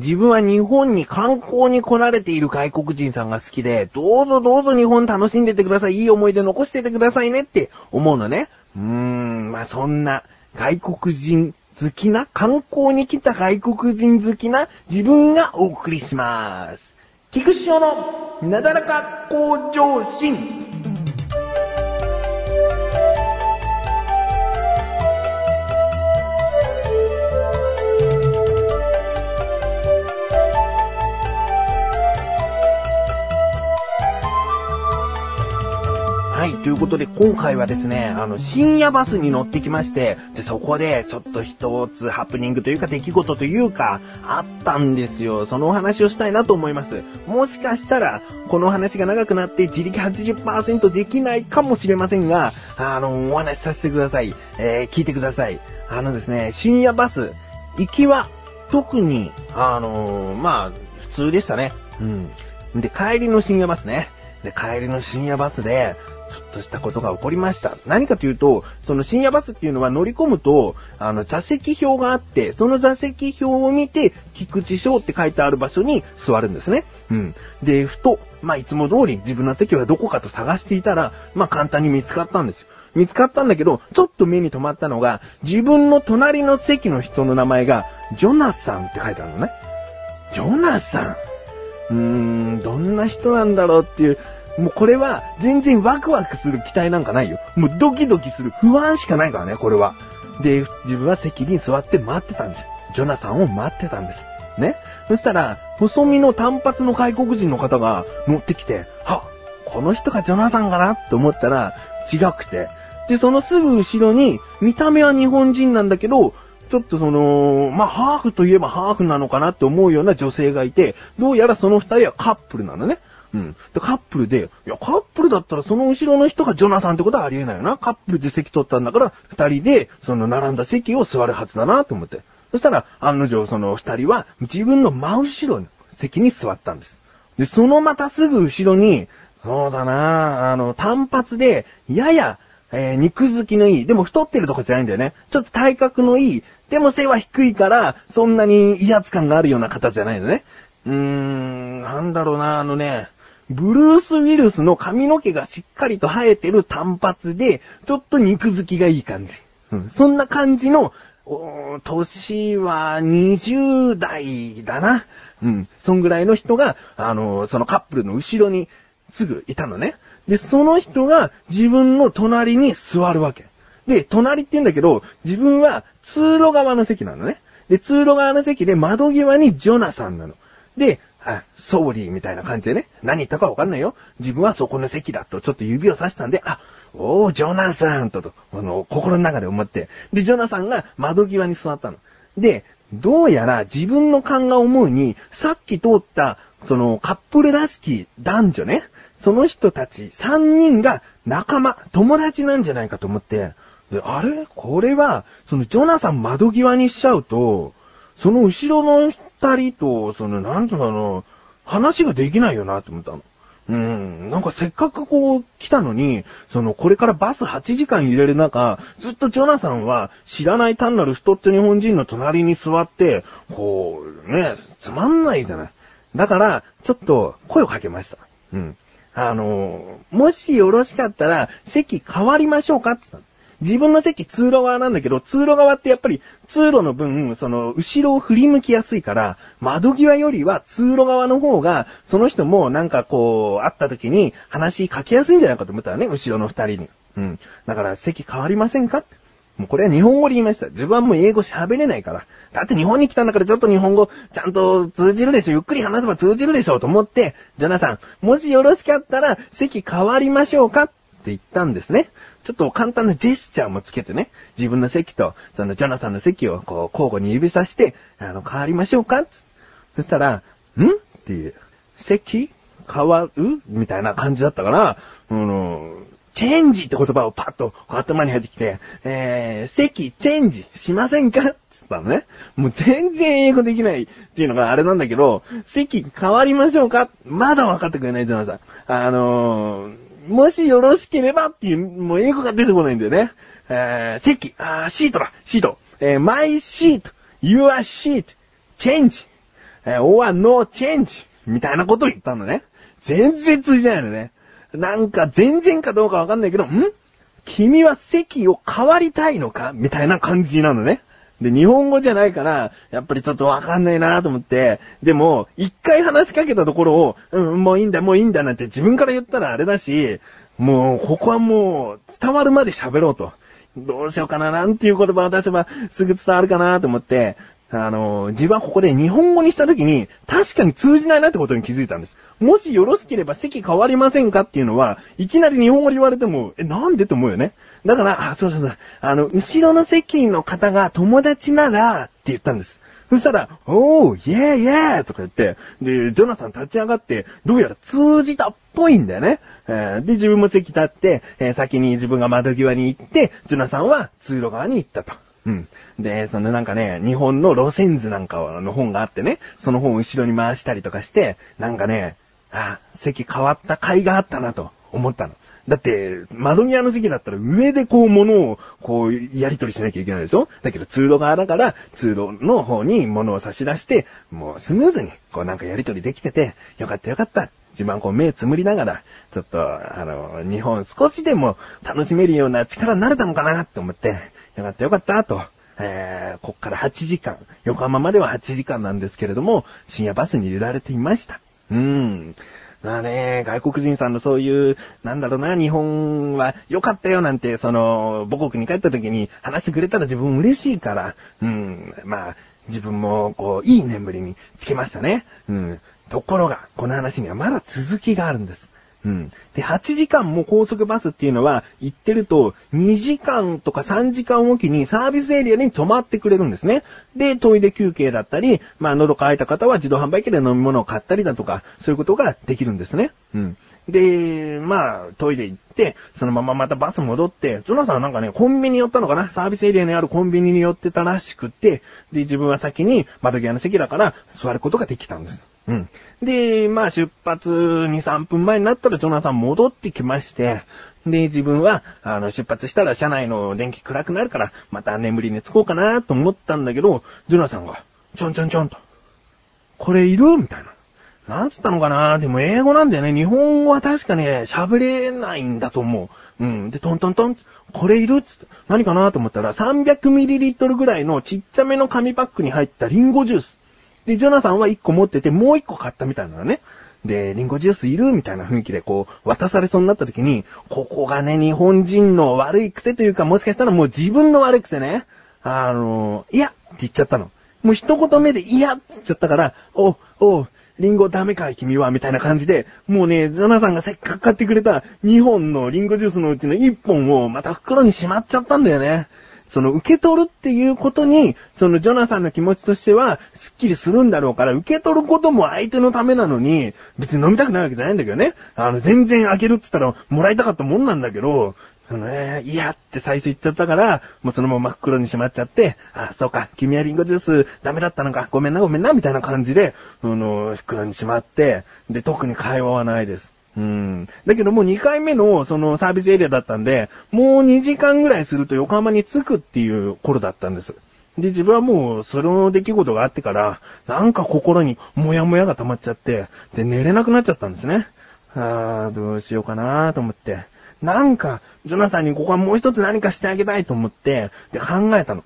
自分は日本に観光に来られている外国人さんが好きで、どうぞどうぞ日本楽しんでてください。いい思い出残しててくださいねって思うのね。うーん、まあ、そんな外国人好きな、観光に来た外国人好きな自分がお送りします。菊師匠のなだらか向上心。い、ということで今回はですね、あの、深夜バスに乗ってきまして、で、そこでちょっと一つハプニングというか出来事というか、あったんですよ。そのお話をしたいなと思います。もしかしたら、この話が長くなって自力80%できないかもしれませんが、あの、お話しさせてください。えー、聞いてください。あのですね、深夜バス、行きは、特に、あのーまあ、普通でしたね。うん。で、帰りの深夜バスね。で、帰りの深夜バスで、ちょっとしたことが起こりました。何かというと、その深夜バスっていうのは乗り込むと、あの、座席表があって、その座席表を見て、菊池翔って書いてある場所に座るんですね。うん。で、ふと、まあ、いつも通り自分の席はどこかと探していたら、まあ、簡単に見つかったんですよ。見つかったんだけど、ちょっと目に留まったのが、自分の隣の席の人の名前が、ジョナサンって書いてあるのね。ジョナサン。うーん、どんな人なんだろうっていう、もうこれは全然ワクワクする期待なんかないよ。もうドキドキする不安しかないからね、これは。で、自分は席に座って待ってたんです。ジョナサンを待ってたんです。ね。そしたら、細身の単発の外国人の方が乗ってきて、はこの人がジョナサンかなって思ったら違くて。で、そのすぐ後ろに、見た目は日本人なんだけど、ちょっとその、まあ、ハーフといえばハーフなのかなって思うような女性がいて、どうやらその二人はカップルなのね。うん。で、カップルで、いや、カップルだったらその後ろの人がジョナサンってことはありえないよな。カップルで席取ったんだから、二人で、その並んだ席を座るはずだなと思って。そしたら、案の定その二人は自分の真後ろの席に座ったんです。で、そのまたすぐ後ろに、そうだなあの、単発で、やや、えー肉付きのいい、でも太ってるとかじゃないんだよね。ちょっと体格のいい、でも背は低いから、そんなに威圧感があるような方じゃないのね。うーん、なんだろうな、あのね、ブルース・ウィルスの髪の毛がしっかりと生えてる単発で、ちょっと肉付きがいい感じ。うん、そんな感じの、お年は20代だな。うん、そんぐらいの人が、あのそのカップルの後ろにすぐいたのね。で、その人が自分の隣に座るわけ。で、隣って言うんだけど、自分は通路側の席なのね。で、通路側の席で窓際にジョナサンなの。で、あ、ソーリーみたいな感じでね、何言ったかわかんないよ。自分はそこの席だとちょっと指をさしたんで、あ、おー、ジョナサンとと、あの、心の中で思って。で、ジョナサンが窓際に座ったの。で、どうやら自分の勘が思うに、さっき通った、そのカップルらしき男女ね、その人たち3人が仲間、友達なんじゃないかと思って、で、あれ？これは、そのジョナサン窓際にしちゃうと、その後ろの二人と、その、なんとかの、話ができないよなと思ったの。うん、なんかせっかくこう来たのに、そのこれからバス8時間入れる中、ずっとジョナサンは知らない単なる太った日本人の隣に座って、こう、ね、つまんないじゃない。だから、ちょっと声をかけました。うん。あの、もしよろしかったら席変わりましょうか？って言ったの。自分の席通路側なんだけど、通路側ってやっぱり通路の分、その、後ろを振り向きやすいから、窓際よりは通路側の方が、その人もなんかこう、会った時に話かけやすいんじゃないかと思ったらね、後ろの二人に。うん。だから席変わりませんかって。もうこれは日本語で言いました。自分はもう英語喋れないから。だって日本に来たんだからちょっと日本語ちゃんと通じるでしょ。ゆっくり話せば通じるでしょと思って、ジョナさん、もしよろしかったら席変わりましょうか？って言ったんですね。ちょっと簡単なジェスチャーもつけてね、自分の席と、そのジョナさんの席をこう交互に指さして、あの、変わりましょうか？そしたら、ん？っていう、席変わる？みたいな感じだったから、あの、チェンジって言葉をパッと頭に入ってきて、えー、席チェンジしませんか？って言ったのね。もう全然英語できないっていうのがあれなんだけど、席変わりましょうか？まだ分かってくれないジョナさん。あのー、もしよろしければっていう、もう英語が出てこないんだよね。えー、席、あーシートだ、シート。えー、my seat, your seat, change. えー、or no change みたいなことを言ったのね。全然通じないのね。なんか全然かどうかわかんないけど、ん？君は席を変わりたいのか？みたいな感じなのね。で、日本語じゃないから、やっぱりちょっとわかんないなと思って、でも、一回話しかけたところを、うん、もういいんだ、もういいんだなんて自分から言ったらあれだし、もう、ここはもう、伝わるまで喋ろうと。どうしようかな、なんていう言葉を出せばすぐ伝わるかなと思って、あの、自分はここで日本語にした時に、確かに通じないなってことに気づいたんです。もしよろしければ席変わりませんかっていうのは、いきなり日本語で言われても、え、なんでと思うよね。だから、あ、そうそうそう、あの、後ろの席の方が友達なら、って言ったんです。そしたら、おー、イェーイェーとか言って、で、ジョナサン立ち上がって、どうやら通じたっぽいんだよね。えー、で、自分も席立って、えー、先に自分が窓際に行って、ジョナサンは通路側に行ったと。うん。で、そのなんかね、日本の路線図なんかの本があってね、その本を後ろに回したりとかして、なんかね、あ、席変わった甲斐があったなと思ったの。だって、窓際の席だったら上でこう物をこうやり取りしなきゃいけないでしょ？だけど通路側だから通路の方に物を差し出して、もうスムーズにこうなんかやり取りできてて、よかったよかった。自分はこう目つむりながら、ちょっと、あの、日本少しでも楽しめるような力になれたのかなって思って、よかったよかったと。えー、こっから8時間、横浜までは8時間なんですけれども、深夜バスに入れられていました。うーん。まあね、外国人さんのそういう、なんだろうな、日本は良かったよなんて、その、母国に帰った時に話してくれたら自分嬉しいから、うん、まあ、自分も、こう、いい眠りにつけましたね。うん。ところが、この話にはまだ続きがあるんです。うん。で、8時間も高速バスっていうのは、行ってると、2時間とか3時間おきにサービスエリアに止まってくれるんですね。で、トイレ休憩だったり、まあ、喉乾いた方は自動販売機で飲み物を買ったりだとか、そういうことができるんですね。うん。で、まあ、トイレ行って、そのまままたバス戻って、ジョナサンはなんかね、コンビニ寄ったのかな？サービスエリアにあるコンビニに寄ってたらしくて、で、自分は先に窓際の席だから座ることができたんです。で、まあ出発2、3分前になったらジョナサン戻ってきまして、で、自分は、あの、出発したら車内の電気暗くなるから、また眠りにつこうかなと思ったんだけど、ジョナサンが、ちょんちょんちょんと、これいるみたいな。なんつったのかな？でも英語なんだよね。日本語は確かね、喋れないんだと思う。うん。で、トントントン、これいるつって、何かなと思ったら、300ml ぐらいのちっちゃめの紙パックに入ったリンゴジュース。で、ジョナサンは1個持ってて、もう1個買ったみたいなのね。で、リンゴジュースいるみたいな雰囲気でこう、渡されそうになった時に、ここがね、日本人の悪い癖というか、もしかしたらもう自分の悪い癖ね。あの、いやって言っちゃったの。もう一言目でいやって言っちゃったから、お、お、リンゴダメかい君はみたいな感じで、もうね、ジョナサンがせっかく買ってくれた2本のリンゴジュースのうちの1本をまた袋にしまっちゃったんだよね。その受け取るっていうことに、そのジョナサンの気持ちとしては、スッキリするんだろうから、受け取ることも相手のためなのに、別に飲みたくないわけじゃないんだけどね。あの、全然あげるって言ったら、もらいたかったもんなんだけど、そのね、いやって最初言っちゃったから、もうそのまま袋にしまっちゃって、あ、そうか、君はリンゴジュースダメだったのか、ごめんなごめんな、みたいな感じで、あの、袋にしまって、で、特に会話はないです。うん。だけどもう2回目のそのサービスエリアだったんで、もう2時間ぐらいすると横浜に着くっていう頃だったんです。で、自分はもうその出来事があってから、なんか心にもやもやが溜まっちゃって、で、寝れなくなっちゃったんですね。あー、どうしようかなーと思って。なんか、ジョナサンにここはもう一つ何かしてあげたいと思って、で、考えたの。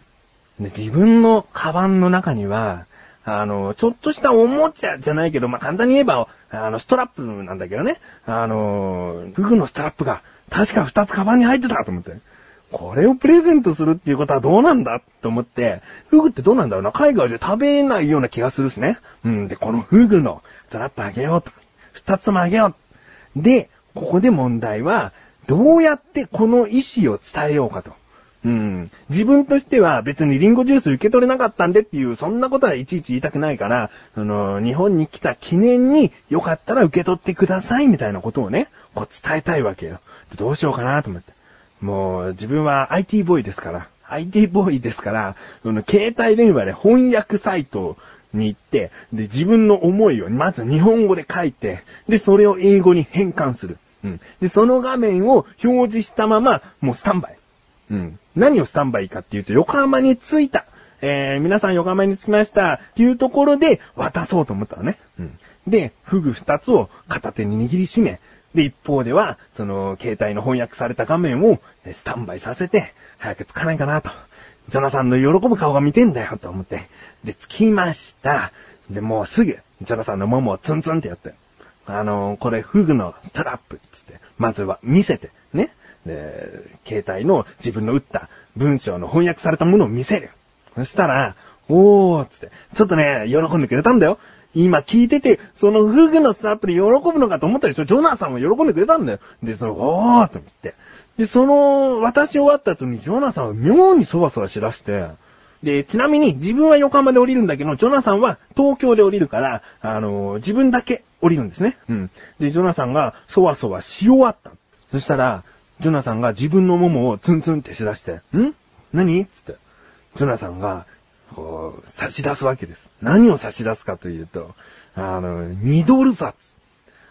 で、自分のカバンの中には、あの、ちょっとしたおもちゃじゃないけど、まあ、簡単に言えば、あの、ストラップなんだけどね。あの、フグのストラップが、確か二つカバンに入ってたと思って。これをプレゼントするっていうことはどうなんだと思って、フグってどうなんだろうな海外で食べないような気がするしね。うん。で、このフグのストラップあげようと。二つもあげよう。で、ここで問題は、どうやってこの意思を伝えようかと。うん。自分としては別にリンゴジュース受け取れなかったんでっていう、そんなことはいちいち言いたくないから、あの、日本に来た記念によかったら受け取ってくださいみたいなことをね、こう伝えたいわけよ。どうしようかなと思って。もう自分は IT ボーイですから、IT ボーイですから、その携帯電話で翻訳サイトに行って、で、自分の思いをまず日本語で書いて、で、それを英語に変換する。うん。で、その画面を表示したまま、もうスタンバイ。うん。何をスタンバイかっていうと、横浜に着いた、えー、皆さん横浜に着きましたっていうところで渡そうと思ったのね。うん。で、フグ二つを片手に握りしめ、で、一方では、その、携帯の翻訳された画面をスタンバイさせて、早く着かないかなと。ジョナさんの喜ぶ顔が見てんだよと思って。で、着きました。で、もうすぐ、ジョナさんのももをツンツンってやって。あのー、これ、フグのストラップ、つって、まずは見せて、ね。で、携帯の自分の打った文章の翻訳されたものを見せる。そしたら、おー、つって、ちょっとね、喜んでくれたんだよ。今聞いてて、そのフグのストラップで喜ぶのかと思ったでしょ？ジョナサンも喜んでくれたんだよ。で、その、おーと思って。で、その、私終わった後にジョナサンは妙にそわそわしだして、で、ちなみに自分は横浜で降りるんだけど、ジョナサンは東京で降りるから、あのー、自分だけ降りるんですね。うん。で、ジョナサンがそわそわし終わった。そしたら、ジョナサンが自分の桃をツンツンってしだして、ん？何？つって。ジョナサンが、こう、差し出すわけです。何を差し出すかというと、あの、2ドル札。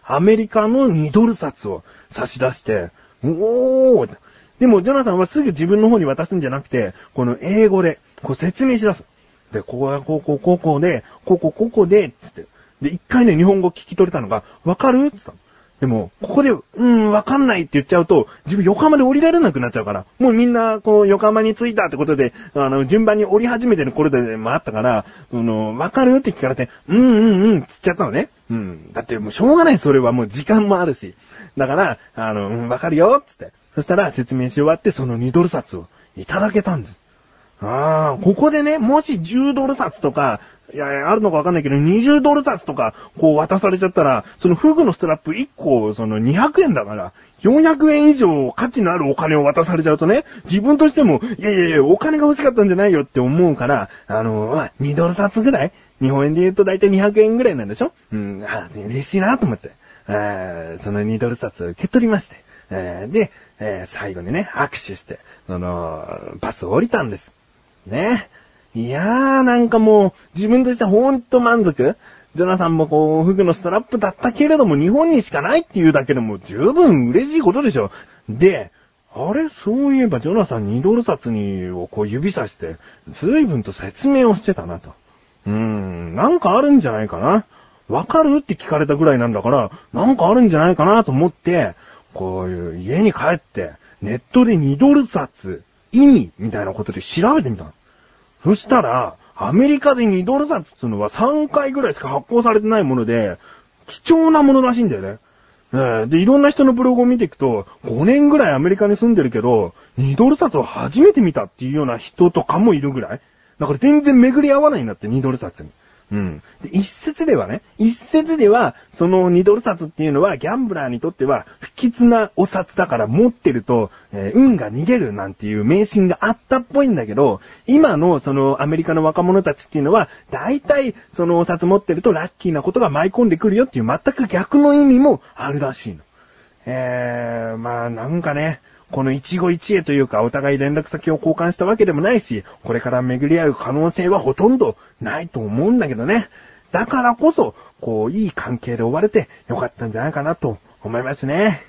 アメリカの2ドル札を差し出して、おーでも、ジョナサンはすぐ自分の方に渡すんじゃなくて、この英語で、こう説明し出す。で、ここはこうこうこうこうで、ここここで、つって。で、一回ね、日本語聞き取れたのが、わかる？つった。でも、ここで、うん、わかんないって言っちゃうと、自分横浜で降りられなくなっちゃうから、もうみんな、こう、横浜に着いたってことで、あの、順番に降り始めてる頃でもあったから、あの、わかるって聞かれて、うんうんうん、つっちゃったのね。うん。だってもうしょうがない、それはもう時間もあるし。だから、あの、うん、わかるよ、つって。そしたら説明し終わって、その2ドル札をいただけたんです。ああ、ここでね、もし10ドル札とか、いやいや、あるのかわかんないけど、20ドル札とか、こう渡されちゃったら、そのフグのストラップ1個、その200円だから、400円以上価値のあるお金を渡されちゃうとね、自分としても、いやいやいや、お金が欲しかったんじゃないよって思うから、あの、まあ、2ドル札ぐらい日本円で言うと大体200円ぐらいなんでしょ？うん、あ嬉しいなと思って。その2ドル札を受け取りまして。えで、えー、最後にね、握手して、その、バスを降りたんです。ね。いやー、なんかもう、自分としてほんと満足？ジョナさんもこう、フグのストラップだったけれども、日本にしかないっていうだけでも十分嬉しいことでしょ。で、あれそういえばジョナサン2ドル札に、をこう指さして、随分と説明をしてたなと。うーん、なんかあるんじゃないかな。わかる？って聞かれたぐらいなんだから、なんかあるんじゃないかなと思って、こういう家に帰って、ネットで2ドル札、意味みたいなことで調べてみたの。そしたら、アメリカで2ドル札っていうのは3回ぐらいしか発行されてないもので、貴重なものらしいんだよね。で、いろんな人のブログを見ていくと、5年ぐらいアメリカに住んでるけど、2ドル札を初めて見たっていうような人とかもいるぐらい。だから全然巡り合わないんだって、2ドル札に。うん。で、一説ではね、一説では、その2ドル札っていうのはギャンブラーにとっては不吉なお札だから持ってると、えー、運が逃げるなんていう迷信があったっぽいんだけど、今のそのアメリカの若者たちっていうのは、大体そのお札持ってるとラッキーなことが舞い込んでくるよっていう全く逆の意味もあるらしいの。えー、まあなんかね、この一期一会というか、お互い連絡先を交換したわけでもないし、これから巡り合う可能性はほとんどないと思うんだけどね。だからこそ、こう、いい関係で追われてよかったんじゃないかなと思いますね。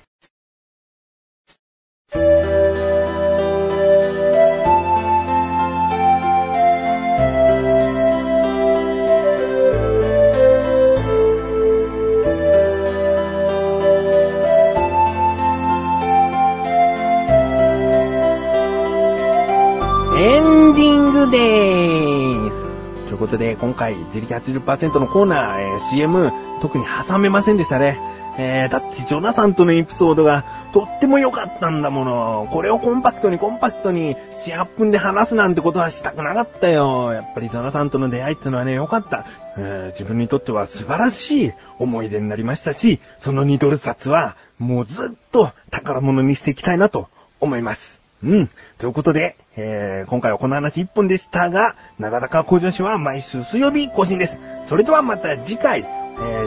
でーす。ということで、今回、自力80%のコーナー、えー、CM、特に挟めませんでしたね。えー、だって、ジョナサンとのエピソードが、とっても良かったんだもの。これをコンパクトにコンパクトに、4、8分で話すなんてことはしたくなかったよ。やっぱりジョナサンとの出会いってのはね、良かった。えー、自分にとっては素晴らしい思い出になりましたし、その2ドル札は、もうずっと宝物にしていきたいなと思います。うん。ということで、えー、今回はこの話一本でしたが、長高工場誌は毎週水曜日更新です。それではまた次回、え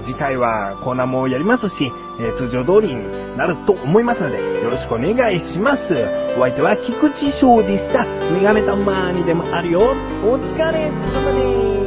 ー、次回はコーナーもやりますし、えー、通常通りになると思いますので、よろしくお願いします。お相手は菊池翔でした。メガネたまーにでもあるよ。お疲れ様です。